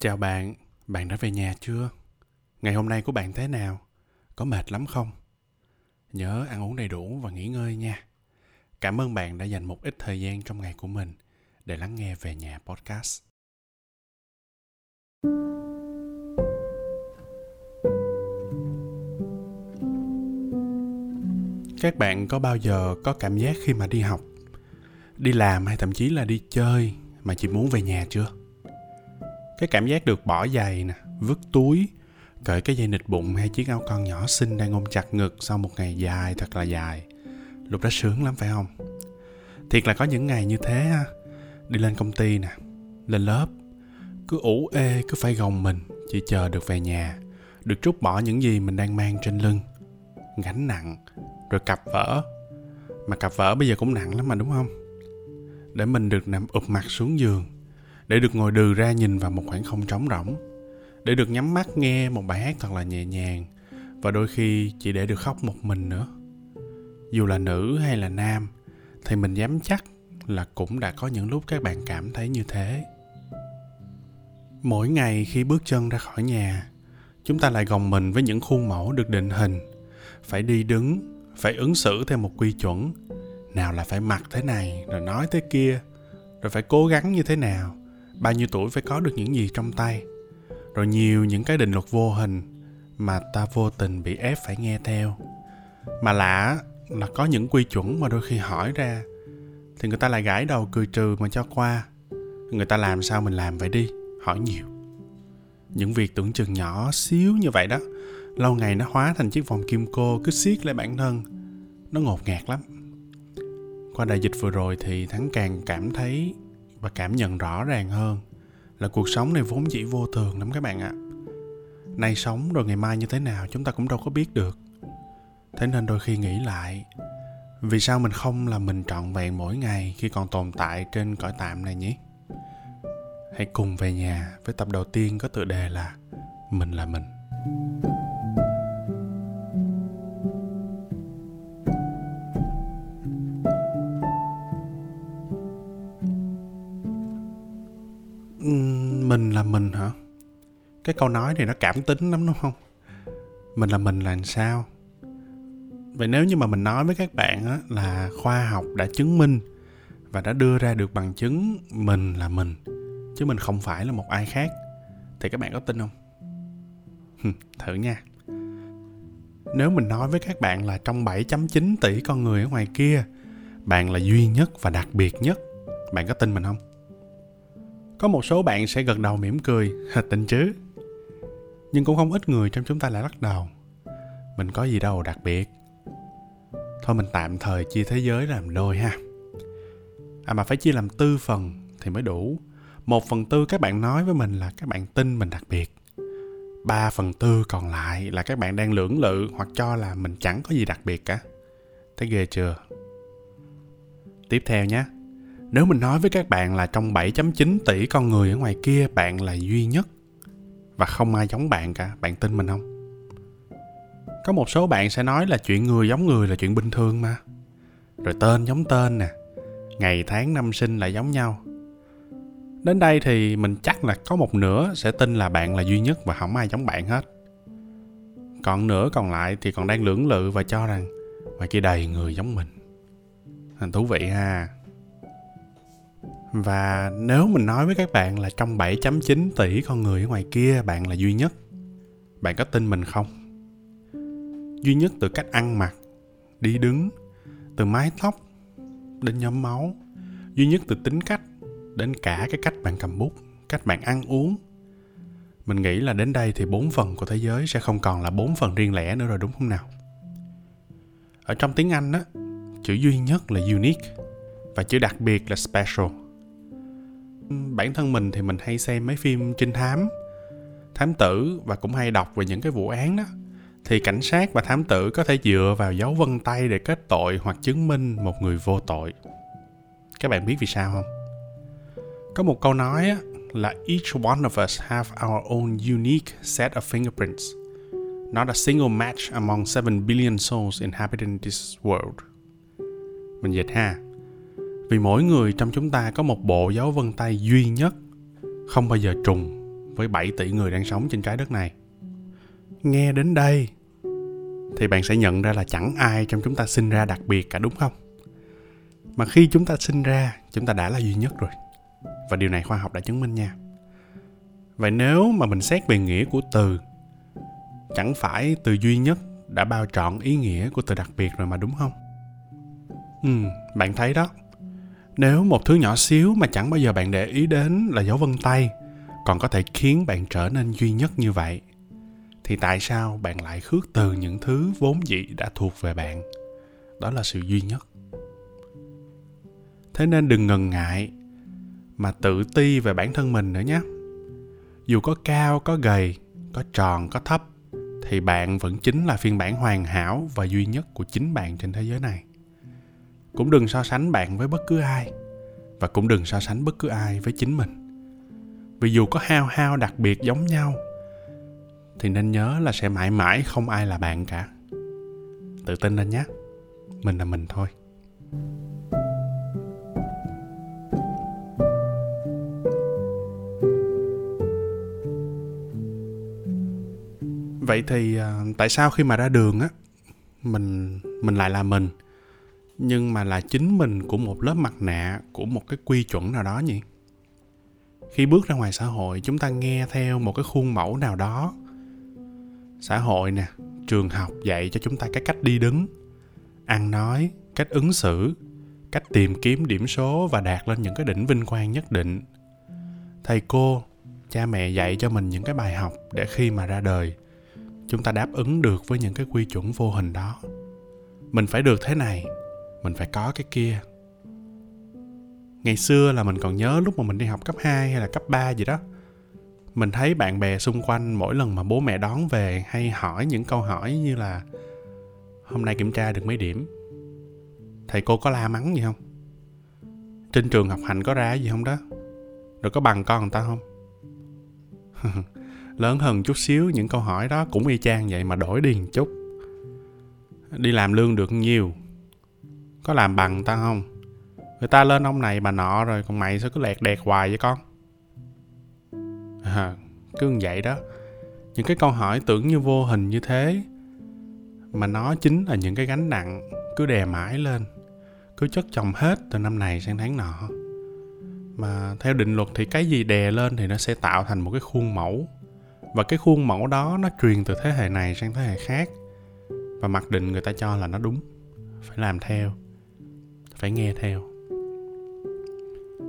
Chào bạn, bạn đã về nhà chưa? Ngày hôm nay của bạn thế nào? Có mệt lắm không? Nhớ ăn uống đầy đủ và nghỉ ngơi nha. Cảm ơn bạn đã dành một ít thời gian trong ngày của mình để lắng nghe về nhà podcast. Các bạn có bao giờ có cảm giác khi mà đi học, đi làm hay thậm chí là đi chơi mà chỉ muốn về nhà chưa? Cái cảm giác được bỏ giày nè, vứt túi, cởi cái dây nịt bụng hay chiếc áo con nhỏ xinh đang ôm chặt ngực sau một ngày dài thật là dài. Lúc đó sướng lắm, phải không? Thiệt là có những ngày như thế ha, đi lên công ty nè, lên lớp, cứ ủ ê, cứ phải gồng mình, chỉ chờ được về nhà, được trút bỏ những gì mình đang mang trên lưng. Gánh nặng, rồi cặp vỡ. Mà cặp vỡ bây giờ cũng nặng lắm mà, đúng không? Để mình được nằm ụp mặt xuống giường để được ngồi đừ ra nhìn vào một khoảng không trống rỗng. Để được nhắm mắt nghe một bài hát thật là nhẹ nhàng. Và đôi khi chỉ để được khóc một mình nữa. Dù là nữ hay là nam, thì mình dám chắc là cũng đã có những lúc các bạn cảm thấy như thế. Mỗi ngày khi bước chân ra khỏi nhà, chúng ta lại gồng mình với những khuôn mẫu được định hình. Phải đi đứng, phải ứng xử theo một quy chuẩn. Nào là phải mặc thế này, rồi nói thế kia, rồi phải cố gắng như thế nào bao nhiêu tuổi phải có được những gì trong tay. Rồi nhiều những cái định luật vô hình mà ta vô tình bị ép phải nghe theo. Mà lạ là có những quy chuẩn mà đôi khi hỏi ra, thì người ta lại gãi đầu cười trừ mà cho qua. Người ta làm sao mình làm vậy đi? Hỏi nhiều. Những việc tưởng chừng nhỏ xíu như vậy đó, lâu ngày nó hóa thành chiếc vòng kim cô cứ siết lại bản thân. Nó ngột ngạt lắm. Qua đại dịch vừa rồi thì thắng càng cảm thấy và cảm nhận rõ ràng hơn là cuộc sống này vốn chỉ vô thường lắm các bạn ạ. Nay sống rồi ngày mai như thế nào chúng ta cũng đâu có biết được. Thế nên đôi khi nghĩ lại, vì sao mình không là mình trọn vẹn mỗi ngày khi còn tồn tại trên cõi tạm này nhỉ? Hãy cùng về nhà với tập đầu tiên có tựa đề là mình là mình. Mình là mình hả? Cái câu nói này nó cảm tính lắm đúng không? Mình là mình là làm sao? Vậy nếu như mà mình nói với các bạn á, là khoa học đã chứng minh và đã đưa ra được bằng chứng mình là mình chứ mình không phải là một ai khác thì các bạn có tin không? Thử nha. Nếu mình nói với các bạn là trong 7.9 tỷ con người ở ngoài kia bạn là duy nhất và đặc biệt nhất bạn có tin mình không? Có một số bạn sẽ gật đầu mỉm cười, tình chứ. Nhưng cũng không ít người trong chúng ta lại lắc đầu. Mình có gì đâu đặc biệt. Thôi mình tạm thời chia thế giới làm đôi ha. À mà phải chia làm tư phần thì mới đủ. Một phần tư các bạn nói với mình là các bạn tin mình đặc biệt. Ba phần tư còn lại là các bạn đang lưỡng lự hoặc cho là mình chẳng có gì đặc biệt cả. Thấy ghê chưa? Tiếp theo nhé nếu mình nói với các bạn là trong 7.9 tỷ con người ở ngoài kia bạn là duy nhất và không ai giống bạn cả, bạn tin mình không? Có một số bạn sẽ nói là chuyện người giống người là chuyện bình thường mà. Rồi tên giống tên nè, ngày tháng năm sinh lại giống nhau. Đến đây thì mình chắc là có một nửa sẽ tin là bạn là duy nhất và không ai giống bạn hết. Còn nửa còn lại thì còn đang lưỡng lự và cho rằng ngoài kia đầy người giống mình. Thú vị ha. Và nếu mình nói với các bạn là trong 7.9 tỷ con người ở ngoài kia bạn là duy nhất, bạn có tin mình không? Duy nhất từ cách ăn mặc, đi đứng, từ mái tóc đến nhóm máu, duy nhất từ tính cách đến cả cái cách bạn cầm bút, cách bạn ăn uống. Mình nghĩ là đến đây thì bốn phần của thế giới sẽ không còn là bốn phần riêng lẻ nữa rồi đúng không nào? Ở trong tiếng Anh á, chữ duy nhất là unique và chữ đặc biệt là special bản thân mình thì mình hay xem mấy phim trinh thám thám tử và cũng hay đọc về những cái vụ án đó. Thì cảnh sát và thám tử có thể dựa vào dấu vân tay để kết tội hoặc chứng minh một người vô tội. Các bạn biết vì sao không? Có một câu nói là each one of us have our own unique set of fingerprints. Not a single match among 7 billion souls inhabiting this world. Mình dịch ha vì mỗi người trong chúng ta có một bộ dấu vân tay duy nhất không bao giờ trùng với 7 tỷ người đang sống trên trái đất này. Nghe đến đây thì bạn sẽ nhận ra là chẳng ai trong chúng ta sinh ra đặc biệt cả đúng không? Mà khi chúng ta sinh ra, chúng ta đã là duy nhất rồi. Và điều này khoa học đã chứng minh nha. Vậy nếu mà mình xét về nghĩa của từ, chẳng phải từ duy nhất đã bao trọn ý nghĩa của từ đặc biệt rồi mà đúng không? Ừ, bạn thấy đó. Nếu một thứ nhỏ xíu mà chẳng bao giờ bạn để ý đến là dấu vân tay, còn có thể khiến bạn trở nên duy nhất như vậy, thì tại sao bạn lại khước từ những thứ vốn dĩ đã thuộc về bạn? Đó là sự duy nhất. Thế nên đừng ngần ngại mà tự ti về bản thân mình nữa nhé. Dù có cao, có gầy, có tròn, có thấp, thì bạn vẫn chính là phiên bản hoàn hảo và duy nhất của chính bạn trên thế giới này cũng đừng so sánh bạn với bất cứ ai, và cũng đừng so sánh bất cứ ai với chính mình. Vì dù có hao hao đặc biệt giống nhau, thì nên nhớ là sẽ mãi mãi không ai là bạn cả. Tự tin lên nhé. Mình là mình thôi. Vậy thì ờ, tại sao khi mà ra đường á, mình mình lại là mình? Nhưng mà là chính mình của một lớp mặt nạ, của một cái quy chuẩn nào đó nhỉ? Khi bước ra ngoài xã hội, chúng ta nghe theo một cái khuôn mẫu nào đó. Xã hội nè, trường học dạy cho chúng ta cái cách đi đứng, ăn nói, cách ứng xử, cách tìm kiếm điểm số và đạt lên những cái đỉnh vinh quang nhất định. Thầy cô, cha mẹ dạy cho mình những cái bài học để khi mà ra đời, chúng ta đáp ứng được với những cái quy chuẩn vô hình đó. Mình phải được thế này mình phải có cái kia. Ngày xưa là mình còn nhớ lúc mà mình đi học cấp 2 hay là cấp 3 gì đó, mình thấy bạn bè xung quanh mỗi lần mà bố mẹ đón về hay hỏi những câu hỏi như là, hôm nay kiểm tra được mấy điểm? Thầy cô có la mắng gì không? Trên trường học hành có ra gì không đó? Rồi có bằng con người ta không? Lớn hơn chút xíu những câu hỏi đó cũng y chang vậy mà đổi đi một chút. Đi làm lương được nhiều có làm bằng ta không? Người ta lên ông này bà nọ rồi còn mày sao cứ lẹt đẹt hoài vậy con? À, cứ như vậy đó. Những cái câu hỏi tưởng như vô hình như thế mà nó chính là những cái gánh nặng cứ đè mãi lên cứ chất chồng hết từ năm này sang tháng nọ. Mà theo định luật thì cái gì đè lên thì nó sẽ tạo thành một cái khuôn mẫu. Và cái khuôn mẫu đó nó truyền từ thế hệ này sang thế hệ khác. Và mặc định người ta cho là nó đúng. Phải làm theo phải nghe theo.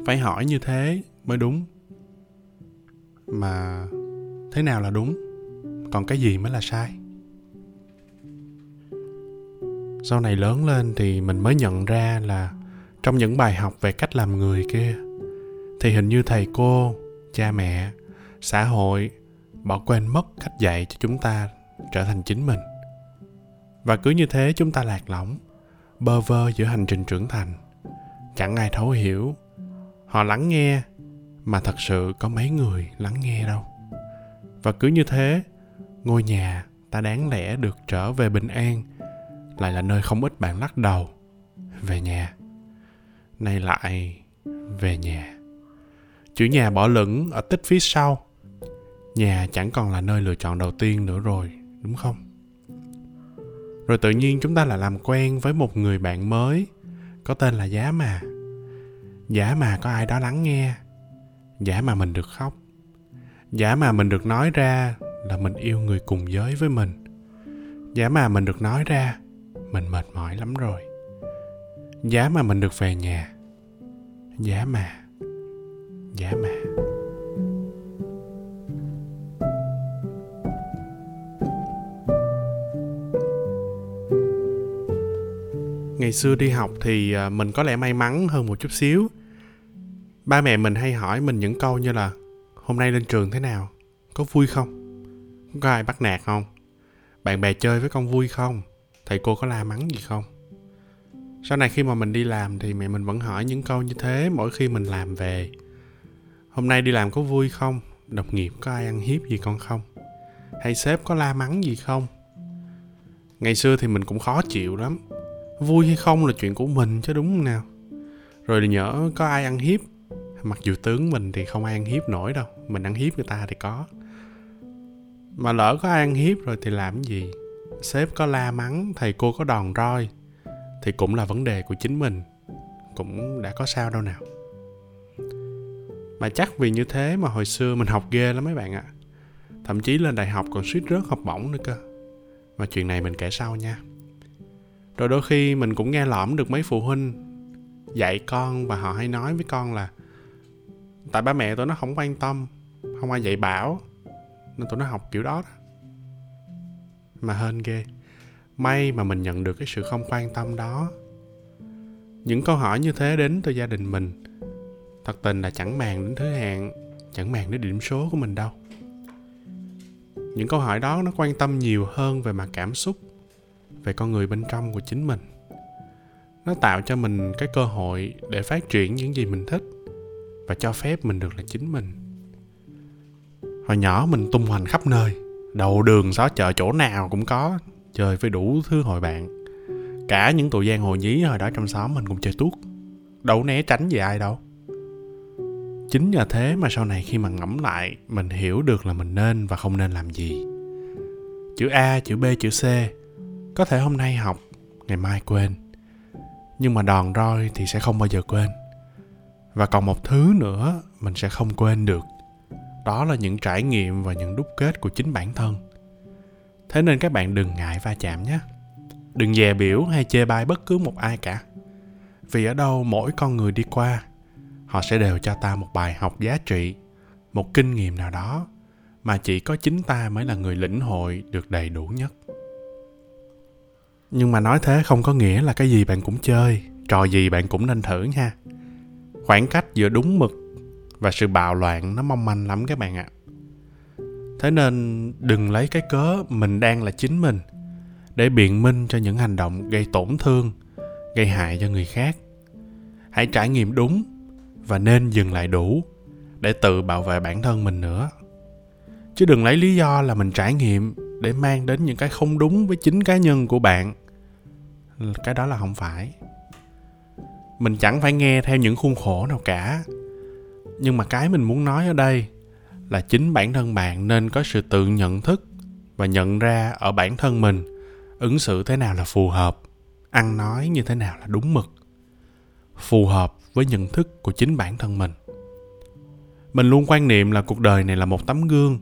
Phải hỏi như thế mới đúng. Mà thế nào là đúng? Còn cái gì mới là sai? Sau này lớn lên thì mình mới nhận ra là trong những bài học về cách làm người kia, thì hình như thầy cô, cha mẹ, xã hội bỏ quên mất cách dạy cho chúng ta trở thành chính mình. Và cứ như thế chúng ta lạc lõng bơ vơ giữa hành trình trưởng thành. Chẳng ai thấu hiểu. Họ lắng nghe, mà thật sự có mấy người lắng nghe đâu. Và cứ như thế, ngôi nhà ta đáng lẽ được trở về bình an, lại là nơi không ít bạn lắc đầu. Về nhà. Nay lại, về nhà. Chữ nhà bỏ lửng ở tích phía sau. Nhà chẳng còn là nơi lựa chọn đầu tiên nữa rồi, đúng không? Rồi tự nhiên chúng ta lại làm quen với một người bạn mới. Có tên là giá mà. Giá mà có ai đó lắng nghe. Giá mà mình được khóc. Giá mà mình được nói ra là mình yêu người cùng giới với mình. Giá mà mình được nói ra, mình mệt mỏi lắm rồi. Giá mà mình được về nhà. Giá mà. Giá mà. Ngày xưa đi học thì à, mình có lẽ may mắn hơn một chút xíu. Ba mẹ mình hay hỏi mình những câu như là, hôm nay lên trường thế nào? Có vui không? Có ai bắt nạt không? Bạn bè chơi với con vui không? Thầy cô có la mắng gì không? Sau này khi mà mình đi làm thì mẹ mình vẫn hỏi những câu như thế mỗi khi mình làm về. Hôm nay đi làm có vui không? Đồng nghiệp có ai ăn hiếp gì con không? Hay sếp có la mắng gì không? Ngày xưa thì mình cũng khó chịu lắm vui hay không là chuyện của mình chứ đúng không nào? Rồi nhỡ có ai ăn hiếp. Mặc dù tướng mình thì không ai ăn hiếp nổi đâu. Mình ăn hiếp người ta thì có. Mà lỡ có ai ăn hiếp rồi thì làm cái gì? Sếp có la mắng, thầy cô có đòn roi, thì cũng là vấn đề của chính mình. Cũng đã có sao đâu nào. Mà chắc vì như thế mà hồi xưa mình học ghê lắm mấy bạn ạ. Thậm chí lên đại học còn suýt rớt học bổng nữa cơ. Mà chuyện này mình kể sau nha rồi đôi khi mình cũng nghe lỏm được mấy phụ huynh dạy con và họ hay nói với con là tại ba mẹ tụi nó không quan tâm không ai dạy bảo nên tụi nó học kiểu đó, đó. mà hên ghê. May mà mình nhận được cái sự không quan tâm đó. Những câu hỏi như thế đến từ gia đình mình thật tình là chẳng màng đến thứ hạng chẳng màng đến điểm số của mình đâu. Những câu hỏi đó nó quan tâm nhiều hơn về mặt cảm xúc về con người bên trong của chính mình. Nó tạo cho mình cái cơ hội để phát triển những gì mình thích và cho phép mình được là chính mình. Hồi nhỏ mình tung hoành khắp nơi, đầu đường xó chợ chỗ nào cũng có, chơi với đủ thứ hội bạn. Cả những tụi giang hồ nhí hồi đó trong xóm mình cũng chơi tuốt, đâu né tránh gì ai đâu. Chính nhờ thế mà sau này khi mà ngẫm lại, mình hiểu được là mình nên và không nên làm gì. Chữ a, chữ b, chữ c có thể hôm nay học, ngày mai quên. Nhưng mà đòn roi thì sẽ không bao giờ quên. Và còn một thứ nữa mình sẽ không quên được. Đó là những trải nghiệm và những đúc kết của chính bản thân. Thế nên các bạn đừng ngại va chạm nhé. Đừng dè biểu hay chê bai bất cứ một ai cả. Vì ở đâu mỗi con người đi qua, họ sẽ đều cho ta một bài học giá trị, một kinh nghiệm nào đó mà chỉ có chính ta mới là người lĩnh hội được đầy đủ nhất nhưng mà nói thế không có nghĩa là cái gì bạn cũng chơi, trò gì bạn cũng nên thử nha. Khoảng cách giữa đúng mực và sự bạo loạn nó mong manh lắm các bạn ạ. Thế nên đừng lấy cái cớ mình đang là chính mình để biện minh cho những hành động gây tổn thương, gây hại cho người khác. Hãy trải nghiệm đúng và nên dừng lại đủ để tự bảo vệ bản thân mình nữa. Chứ đừng lấy lý do là mình trải nghiệm để mang đến những cái không đúng với chính cá nhân của bạn. Cái đó là không phải. Mình chẳng phải nghe theo những khuôn khổ nào cả. Nhưng mà cái mình muốn nói ở đây là chính bản thân bạn nên có sự tự nhận thức và nhận ra ở bản thân mình ứng xử thế nào là phù hợp, ăn nói như thế nào là đúng mực, phù hợp với nhận thức của chính bản thân mình. Mình luôn quan niệm là cuộc đời này là một tấm gương,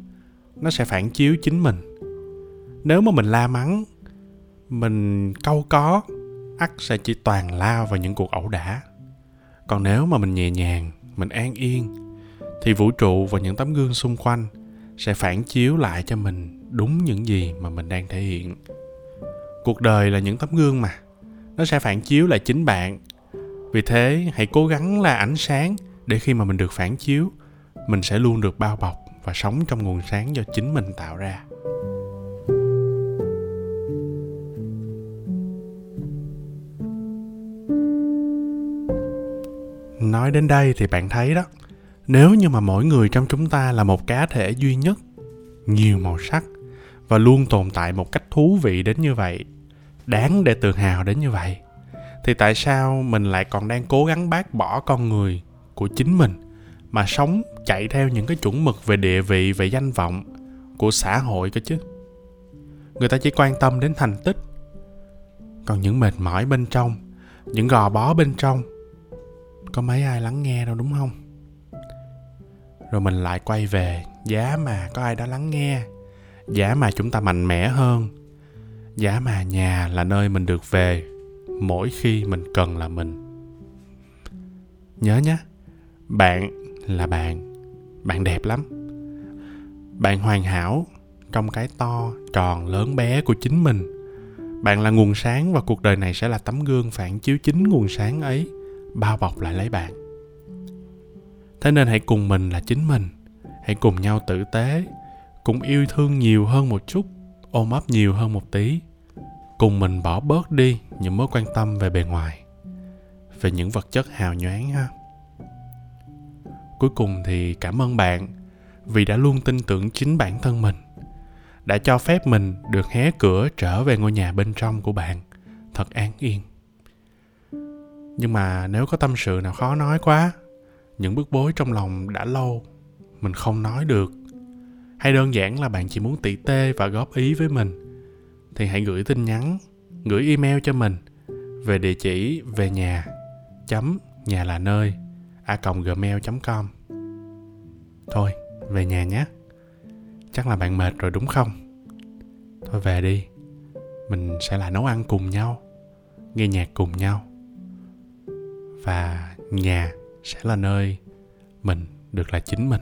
nó sẽ phản chiếu chính mình nếu mà mình la mắng, mình câu có, ắt sẽ chỉ toàn lao vào những cuộc ẩu đả. Còn nếu mà mình nhẹ nhàng, mình an yên, thì vũ trụ và những tấm gương xung quanh sẽ phản chiếu lại cho mình đúng những gì mà mình đang thể hiện. Cuộc đời là những tấm gương mà, nó sẽ phản chiếu lại chính bạn. Vì thế, hãy cố gắng là ánh sáng để khi mà mình được phản chiếu, mình sẽ luôn được bao bọc và sống trong nguồn sáng do chính mình tạo ra. Nói đến đây thì bạn thấy đó, nếu như mà mỗi người trong chúng ta là một cá thể duy nhất, nhiều màu sắc và luôn tồn tại một cách thú vị đến như vậy, đáng để tự hào đến như vậy, thì tại sao mình lại còn đang cố gắng bác bỏ con người của chính mình mà sống chạy theo những cái chuẩn mực về địa vị, về danh vọng của xã hội cơ chứ? Người ta chỉ quan tâm đến thành tích, còn những mệt mỏi bên trong, những gò bó bên trong có mấy ai lắng nghe đâu, đúng không? Rồi mình lại quay về, giá mà có ai đã lắng nghe, giá mà chúng ta mạnh mẽ hơn, giá mà nhà là nơi mình được về, mỗi khi mình cần là mình. Nhớ nhé, bạn là bạn bạn đẹp lắm. Bạn hoàn hảo trong cái to tròn lớn bé của chính mình. Bạn là nguồn sáng và cuộc đời này sẽ là tấm gương phản chiếu chính nguồn sáng ấy bao bọc lại lấy bạn. Thế nên hãy cùng mình là chính mình, hãy cùng nhau tử tế, cùng yêu thương nhiều hơn một chút, ôm ấp nhiều hơn một tí. Cùng mình bỏ bớt đi những mối quan tâm về bề ngoài, về những vật chất hào nhoáng ha. Cuối cùng thì cảm ơn bạn vì đã luôn tin tưởng chính bản thân mình, đã cho phép mình được hé cửa trở về ngôi nhà bên trong của bạn. Thật an yên nhưng mà nếu có tâm sự nào khó nói quá, những bức bối trong lòng đã lâu, mình không nói được. Hay đơn giản là bạn chỉ muốn tỉ tê và góp ý với mình, thì hãy gửi tin nhắn, gửi email cho mình về địa chỉ về nhà chấm nhà là nơi a gmail com. Thôi, về nhà nhé. Chắc là bạn mệt rồi đúng không? Thôi về đi, mình sẽ lại nấu ăn cùng nhau, nghe nhạc cùng nhau và nhà sẽ là nơi mình được là chính mình.